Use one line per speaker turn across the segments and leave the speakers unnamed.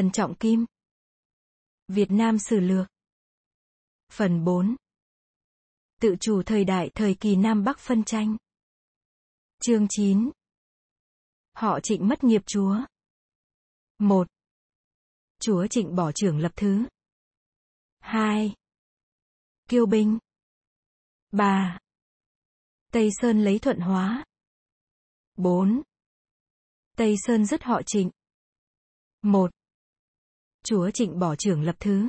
Trần Trọng Kim. Việt Nam Sử Lược. Phần 4. Tự chủ thời đại, thời kỳ Nam Bắc phân tranh. Chương 9. Họ Trịnh mất nghiệp chúa. 1. Chúa Trịnh bỏ trưởng lập thứ. 2. Kiêu binh. 3. Tây Sơn lấy thuận hóa. 4. Tây Sơn dứt họ Trịnh. 1. Chúa Trịnh bỏ trưởng lập thứ.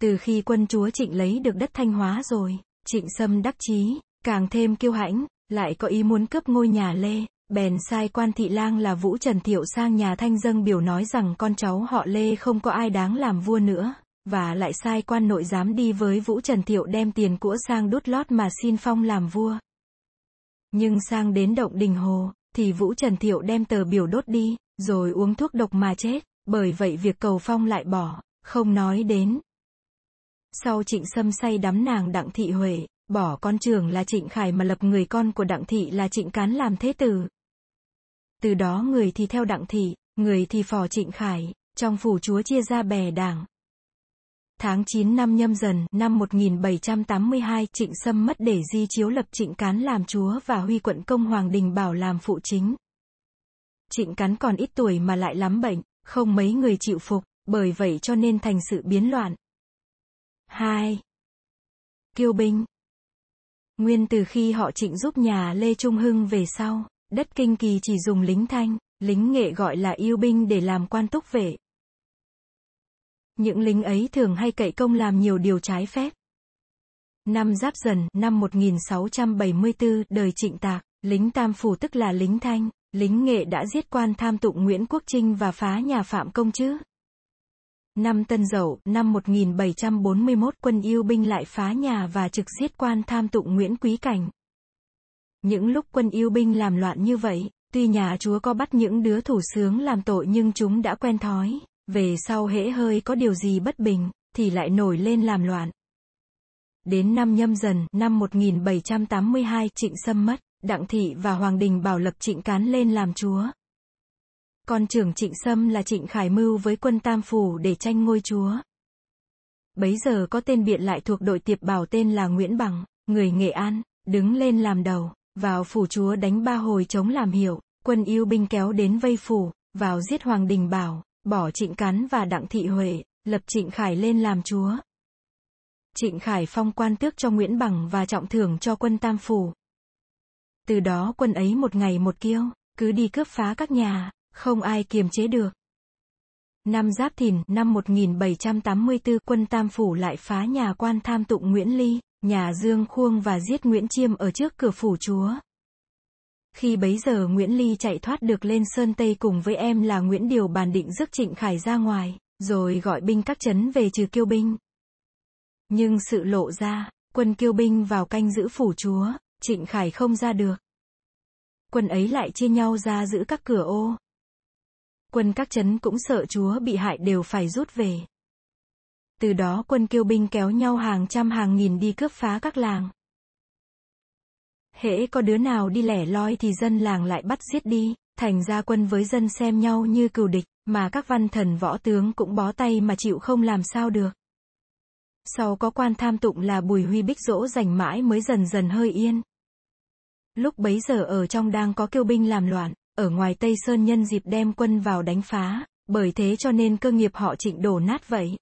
Từ khi quân chúa Trịnh lấy được đất Thanh Hóa rồi, Trịnh Sâm đắc chí, càng thêm kiêu hãnh, lại có ý muốn cướp ngôi nhà Lê, bèn sai quan thị lang là Vũ Trần Thiệu sang nhà Thanh dâng biểu nói rằng con cháu họ Lê không có ai đáng làm vua nữa, và lại sai quan nội giám đi với Vũ Trần Thiệu đem tiền của sang đút lót mà xin phong làm vua. Nhưng sang đến động đình hồ, thì Vũ Trần Thiệu đem tờ biểu đốt đi, rồi uống thuốc độc mà chết, bởi vậy việc cầu phong lại bỏ, không nói đến. Sau trịnh sâm say đắm nàng Đặng Thị Huệ, bỏ con trưởng là trịnh Khải mà lập người con của Đặng Thị là trịnh Cán làm thế tử. Từ đó người thì theo Đặng Thị, người thì phò trịnh Khải, trong phủ chúa chia ra bè đảng. Tháng 9 năm nhâm dần, năm 1782, Trịnh Sâm mất để di chiếu lập Trịnh Cán làm chúa và Huy quận công Hoàng Đình Bảo làm phụ chính. Trịnh Cán còn ít tuổi mà lại lắm bệnh, không mấy người chịu phục, bởi vậy cho nên thành sự biến loạn. 2. Kiêu binh Nguyên từ khi họ trịnh giúp nhà Lê Trung Hưng về sau, đất kinh kỳ chỉ dùng lính thanh, lính nghệ gọi là yêu binh để làm quan túc vệ. Những lính ấy thường hay cậy công làm nhiều điều trái phép. Năm Giáp Dần, năm 1674, đời trịnh tạc, lính tam phủ tức là lính thanh, lính nghệ đã giết quan tham tụng Nguyễn Quốc Trinh và phá nhà Phạm Công chứ. Năm Tân Dậu, năm 1741 quân yêu binh lại phá nhà và trực giết quan tham tụng Nguyễn Quý Cảnh. Những lúc quân yêu binh làm loạn như vậy, tuy nhà chúa có bắt những đứa thủ sướng làm tội nhưng chúng đã quen thói, về sau hễ hơi có điều gì bất bình, thì lại nổi lên làm loạn. Đến năm nhâm dần, năm 1782, trịnh sâm mất, Đặng Thị và Hoàng Đình bảo lập trịnh cán lên làm chúa. Con trưởng trịnh sâm là trịnh khải mưu với quân tam phủ để tranh ngôi chúa. Bấy giờ có tên biện lại thuộc đội tiệp bảo tên là Nguyễn Bằng, người Nghệ An, đứng lên làm đầu, vào phủ chúa đánh ba hồi chống làm hiệu, quân yêu binh kéo đến vây phủ, vào giết Hoàng Đình Bảo, bỏ Trịnh Cán và Đặng Thị Huệ, lập Trịnh Khải lên làm chúa. Trịnh Khải phong quan tước cho Nguyễn Bằng và trọng thưởng cho quân Tam Phủ. Từ đó quân ấy một ngày một kiêu, cứ đi cướp phá các nhà, không ai kiềm chế được. Năm Giáp Thìn, năm 1784, quân Tam Phủ lại phá nhà quan tham tụng Nguyễn Ly, nhà Dương Khuông và giết Nguyễn Chiêm ở trước cửa phủ chúa. Khi bấy giờ Nguyễn Ly chạy thoát được lên Sơn Tây cùng với em là Nguyễn Điều bàn định rước Trịnh Khải ra ngoài, rồi gọi binh các chấn về trừ kiêu binh. Nhưng sự lộ ra, quân kiêu binh vào canh giữ phủ chúa, Trịnh Khải không ra được. Quân ấy lại chia nhau ra giữ các cửa ô. Quân các chấn cũng sợ chúa bị hại đều phải rút về. Từ đó quân kiêu binh kéo nhau hàng trăm hàng nghìn đi cướp phá các làng. Hễ có đứa nào đi lẻ loi thì dân làng lại bắt giết đi, thành ra quân với dân xem nhau như cừu địch, mà các văn thần võ tướng cũng bó tay mà chịu không làm sao được. Sau có quan tham tụng là Bùi Huy Bích dỗ dành mãi mới dần dần hơi yên. Lúc bấy giờ ở trong đang có kiêu binh làm loạn, ở ngoài Tây Sơn nhân dịp đem quân vào đánh phá, bởi thế cho nên cơ nghiệp họ trịnh đổ nát vậy.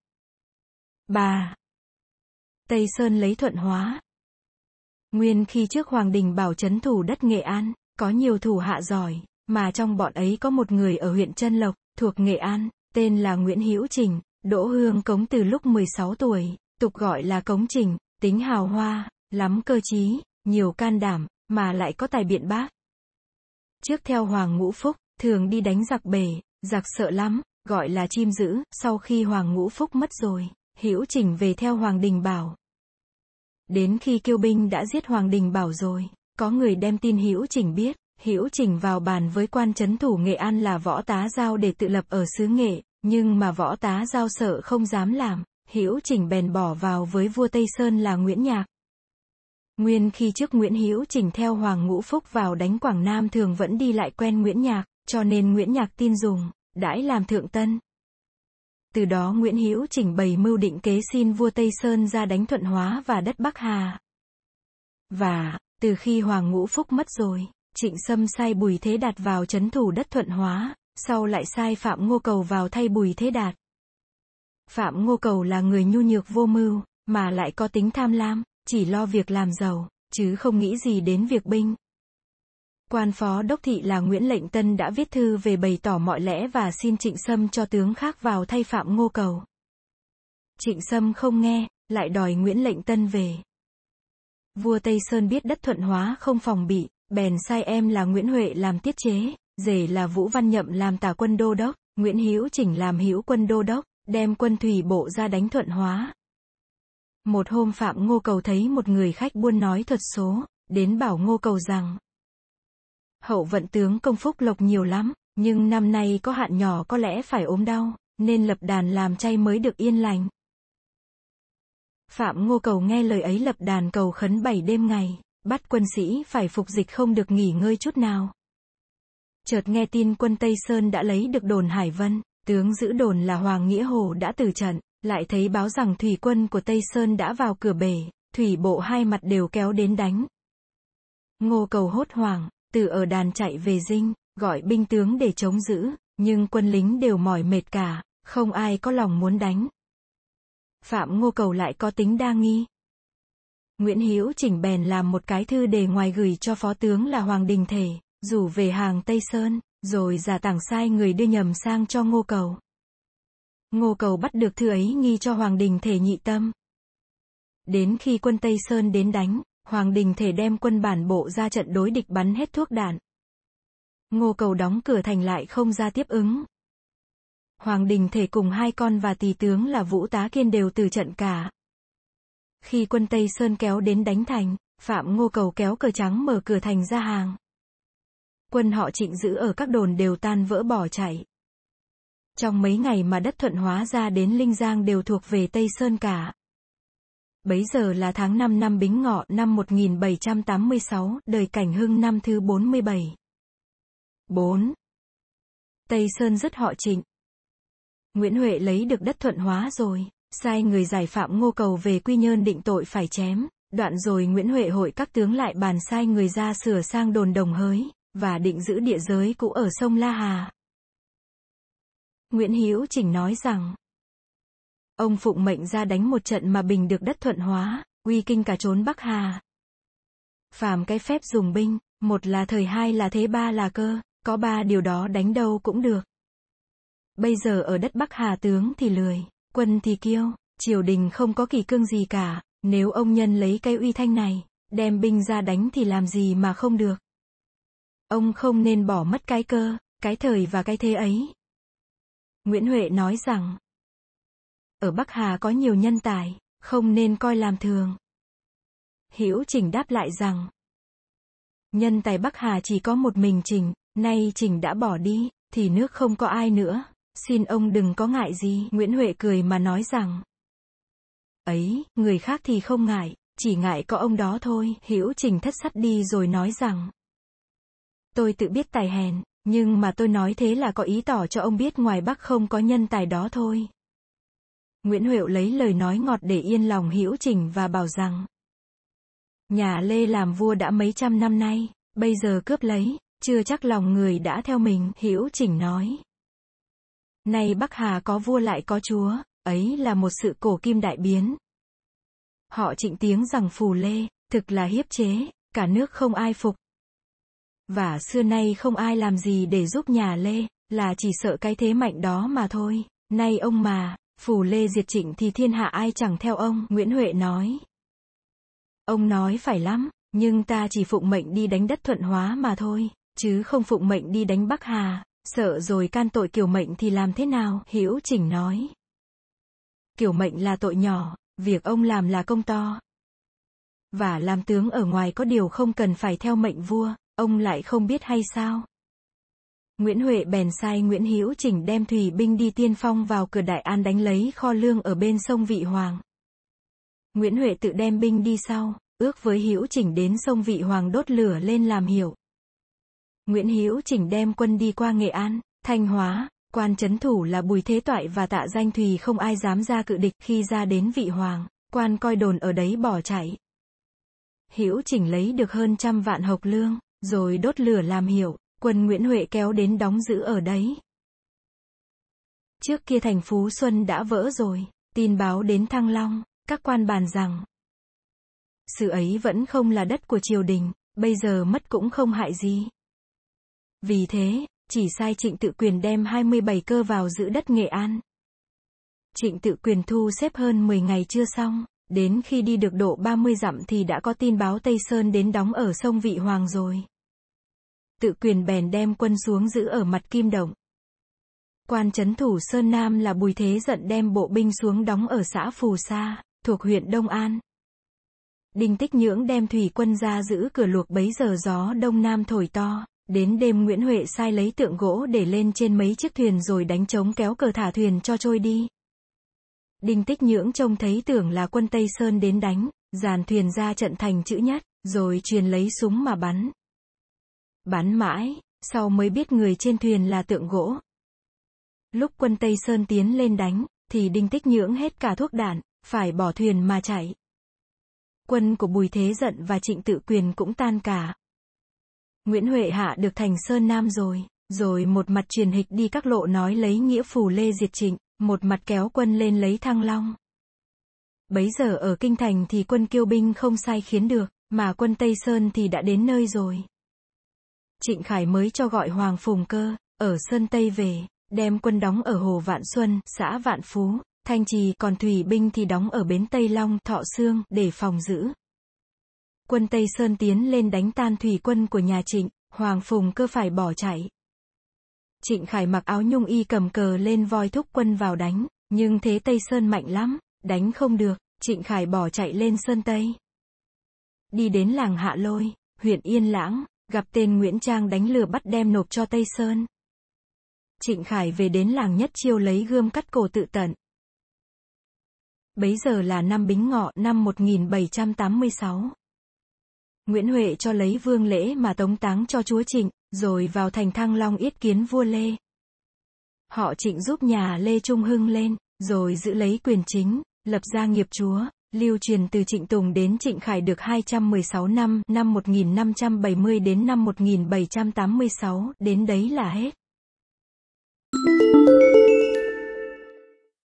Bà Tây Sơn lấy thuận hóa, Nguyên khi trước Hoàng Đình bảo chấn thủ đất Nghệ An, có nhiều thủ hạ giỏi, mà trong bọn ấy có một người ở huyện Trân Lộc, thuộc Nghệ An, tên là Nguyễn Hữu Trình, đỗ hương cống từ lúc 16 tuổi, tục gọi là cống trình, tính hào hoa, lắm cơ trí, nhiều can đảm, mà lại có tài biện bác. Trước theo Hoàng Ngũ Phúc, thường đi đánh giặc bể, giặc sợ lắm, gọi là chim dữ, sau khi Hoàng Ngũ Phúc mất rồi, Hữu Trình về theo Hoàng Đình Bảo, Đến khi kiêu binh đã giết Hoàng Đình Bảo rồi, có người đem tin Hữu Trình biết, Hữu Trình vào bàn với quan chấn thủ Nghệ An là võ tá giao để tự lập ở xứ Nghệ, nhưng mà võ tá giao sợ không dám làm, Hữu Trình bèn bỏ vào với vua Tây Sơn là Nguyễn Nhạc. Nguyên khi trước Nguyễn Hữu Trình theo Hoàng Ngũ Phúc vào đánh Quảng Nam thường vẫn đi lại quen Nguyễn Nhạc, cho nên Nguyễn Nhạc tin dùng, đãi làm thượng tân. từ đó Nguyễn Hữu Chỉnh bày mưu định kế xin vua Tây Sơn ra đánh Thuận Hóa và đất Bắc Hà. Và, từ khi Hoàng Ngũ Phúc mất rồi, Trịnh Sâm sai Bùi Thế Đạt vào chấn thủ đất Thuận Hóa, sau lại sai Phạm Ngô Cầu vào thay Bùi Thế Đạt. Phạm Ngô Cầu là người nhu nhược vô mưu, mà lại có tính tham lam, chỉ lo việc làm giàu, chứ không nghĩ gì đến việc binh. Quan phó đốc thị là Nguyễn Lệnh Tân đã viết thư về bày tỏ mọi lẽ và xin Trịnh Sâm cho tướng khác vào thay Phạm Ngô Cầu. Trịnh Sâm không nghe, lại đòi Nguyễn Lệnh Tân về. Vua Tây Sơn biết đất thuận hóa không phòng bị, bèn sai em là Nguyễn Huệ làm tiết chế, rể là Vũ Văn Nhậm làm tả quân đô đốc, Nguyễn Hữu Chỉnh làm hữu quân đô đốc, đem quân thủy bộ ra đánh thuận hóa. Một hôm Phạm Ngô Cầu thấy một người khách buôn nói thuật số, đến bảo Ngô Cầu rằng, hậu vận tướng công phúc lộc nhiều lắm, nhưng năm nay có hạn nhỏ có lẽ phải ốm đau, nên lập đàn làm chay mới được yên lành. Phạm Ngô Cầu nghe lời ấy lập đàn cầu khấn bảy đêm ngày, bắt quân sĩ phải phục dịch không được nghỉ ngơi chút nào. Chợt nghe tin quân Tây Sơn đã lấy được đồn Hải Vân, tướng giữ đồn là Hoàng Nghĩa Hồ đã từ trận, lại thấy báo rằng thủy quân của Tây Sơn đã vào cửa bể, thủy bộ hai mặt đều kéo đến đánh. Ngô Cầu hốt hoảng, từ ở đàn chạy về dinh, gọi binh tướng để chống giữ, nhưng quân lính đều mỏi mệt cả, không ai có lòng muốn đánh. Phạm Ngô Cầu lại có tính đa nghi. Nguyễn Hữu chỉnh bèn làm một cái thư đề ngoài gửi cho phó tướng là Hoàng Đình Thể, rủ về hàng Tây Sơn, rồi giả tảng sai người đưa nhầm sang cho Ngô Cầu. Ngô Cầu bắt được thư ấy nghi cho Hoàng Đình Thể nhị tâm. Đến khi quân Tây Sơn đến đánh, Hoàng Đình Thể đem quân bản bộ ra trận đối địch bắn hết thuốc đạn. Ngô Cầu đóng cửa thành lại không ra tiếp ứng. Hoàng Đình Thể cùng hai con và tỳ tướng là Vũ Tá Kiên đều từ trận cả. Khi quân Tây Sơn kéo đến đánh thành, Phạm Ngô Cầu kéo cờ trắng mở cửa thành ra hàng. Quân họ trịnh giữ ở các đồn đều tan vỡ bỏ chạy. Trong mấy ngày mà đất thuận hóa ra đến Linh Giang đều thuộc về Tây Sơn cả. Bấy giờ là tháng 5 năm Bính Ngọ năm 1786, đời cảnh hưng năm thứ 47. 4. Tây Sơn dứt họ trịnh. Nguyễn Huệ lấy được đất thuận hóa rồi, sai người giải phạm ngô cầu về quy nhơn định tội phải chém, đoạn rồi Nguyễn Huệ hội các tướng lại bàn sai người ra sửa sang đồn đồng hới, và định giữ địa giới cũ ở sông La Hà. Nguyễn Hữu Chỉnh nói rằng, ông phụng mệnh ra đánh một trận mà bình được đất thuận hóa, uy kinh cả trốn Bắc Hà. Phàm cái phép dùng binh, một là thời hai là thế ba là cơ, có ba điều đó đánh đâu cũng được. Bây giờ ở đất Bắc Hà tướng thì lười, quân thì kiêu, triều đình không có kỳ cương gì cả, nếu ông nhân lấy cái uy thanh này, đem binh ra đánh thì làm gì mà không được. Ông không nên bỏ mất cái cơ, cái thời và cái thế ấy. Nguyễn Huệ nói rằng, ở Bắc Hà có nhiều nhân tài, không nên coi làm thường. Hữu Trình đáp lại rằng, nhân tài Bắc Hà chỉ có một mình Trình, nay Trình đã bỏ đi, thì nước không có ai nữa, xin ông đừng có ngại gì. Nguyễn Huệ cười mà nói rằng, ấy, người khác thì không ngại, chỉ ngại có ông đó thôi. Hữu Trình thất sắt đi rồi nói rằng, tôi tự biết tài hèn, nhưng mà tôi nói thế là có ý tỏ cho ông biết ngoài Bắc không có nhân tài đó thôi. Nguyễn Huệ lấy lời nói ngọt để yên lòng Hữu Trình và bảo rằng Nhà Lê làm vua đã mấy trăm năm nay, bây giờ cướp lấy, chưa chắc lòng người đã theo mình, Hữu Trình nói. Nay Bắc Hà có vua lại có chúa, ấy là một sự cổ kim đại biến. Họ trịnh tiếng rằng phù lê, thực là hiếp chế, cả nước không ai phục. Và xưa nay không ai làm gì để giúp nhà Lê, là chỉ sợ cái thế mạnh đó mà thôi. Nay ông mà, phù Lê diệt trịnh thì thiên hạ ai chẳng theo ông, Nguyễn Huệ nói. Ông nói phải lắm, nhưng ta chỉ phụng mệnh đi đánh đất thuận hóa mà thôi, chứ không phụng mệnh đi đánh Bắc Hà, sợ rồi can tội kiểu mệnh thì làm thế nào, Hữu Chỉnh nói. Kiểu mệnh là tội nhỏ, việc ông làm là công to. Và làm tướng ở ngoài có điều không cần phải theo mệnh vua, ông lại không biết hay sao? Nguyễn Huệ bèn sai Nguyễn Hữu Chỉnh đem thủy binh đi tiên phong vào cửa Đại An đánh lấy kho lương ở bên sông Vị Hoàng. Nguyễn Huệ tự đem binh đi sau, ước với Hữu Chỉnh đến sông Vị Hoàng đốt lửa lên làm hiểu. Nguyễn Hữu Chỉnh đem quân đi qua Nghệ An, Thanh Hóa, Quan chấn thủ là Bùi Thế Toại và Tạ Danh Thùy không ai dám ra cự địch khi ra đến vị hoàng, quan coi đồn ở đấy bỏ chạy. Hữu Chỉnh lấy được hơn trăm vạn hộc lương, rồi đốt lửa làm hiệu, quân Nguyễn Huệ kéo đến đóng giữ ở đấy. Trước kia thành Phú Xuân đã vỡ rồi, tin báo đến Thăng Long, các quan bàn rằng sự ấy vẫn không là đất của triều đình, bây giờ mất cũng không hại gì. Vì thế, chỉ sai trịnh tự quyền đem 27 cơ vào giữ đất Nghệ An. Trịnh tự quyền thu xếp hơn 10 ngày chưa xong, đến khi đi được độ 30 dặm thì đã có tin báo Tây Sơn đến đóng ở sông Vị Hoàng rồi. Tự quyền bèn đem quân xuống giữ ở mặt Kim Động. Quan chấn thủ Sơn Nam là Bùi Thế giận đem bộ binh xuống đóng ở xã Phù Sa, thuộc huyện Đông An. Đinh Tích Nhưỡng đem thủy quân ra giữ cửa luộc bấy giờ gió đông nam thổi to, đến đêm Nguyễn Huệ sai lấy tượng gỗ để lên trên mấy chiếc thuyền rồi đánh trống kéo cờ thả thuyền cho trôi đi. Đinh Tích Nhưỡng trông thấy tưởng là quân Tây Sơn đến đánh, dàn thuyền ra trận thành chữ nhất, rồi truyền lấy súng mà bắn. Bắn mãi, sau mới biết người trên thuyền là tượng gỗ. Lúc quân Tây Sơn tiến lên đánh, thì Đinh Tích Nhưỡng hết cả thuốc đạn, phải bỏ thuyền mà chạy. Quân của Bùi Thế Giận và Trịnh Tự Quyền cũng tan cả. Nguyễn Huệ hạ được thành Sơn Nam rồi, rồi một mặt truyền hịch đi các lộ nói lấy nghĩa phù Lê diệt Trịnh, một mặt kéo quân lên lấy Thăng Long. Bấy giờ ở Kinh Thành thì quân kiêu binh không sai khiến được, mà quân Tây Sơn thì đã đến nơi rồi. Trịnh Khải mới cho gọi Hoàng Phùng Cơ, ở Sơn Tây về, đem quân đóng ở Hồ Vạn Xuân, xã Vạn Phú, Thanh Trì, còn thủy binh thì đóng ở bến Tây Long, Thọ Sương, để phòng giữ. Quân Tây Sơn tiến lên đánh tan thủy quân của nhà Trịnh, Hoàng Phùng cơ phải bỏ chạy. Trịnh Khải mặc áo nhung y cầm cờ lên voi thúc quân vào đánh, nhưng thế Tây Sơn mạnh lắm, đánh không được, Trịnh Khải bỏ chạy lên Sơn Tây. Đi đến làng Hạ Lôi, huyện Yên Lãng, gặp tên Nguyễn Trang đánh lừa bắt đem nộp cho Tây Sơn. Trịnh Khải về đến làng Nhất Chiêu lấy gươm cắt cổ tự tận. Bấy giờ là năm Bính Ngọ năm 1786. Nguyễn Huệ cho lấy vương lễ mà tống táng cho chúa Trịnh, rồi vào thành Thăng Long yết kiến vua Lê. Họ Trịnh giúp nhà Lê Trung Hưng lên, rồi giữ lấy quyền chính, lập ra nghiệp chúa, lưu truyền từ Trịnh Tùng đến Trịnh Khải được 216 năm, năm 1570 đến năm 1786, đến đấy là hết.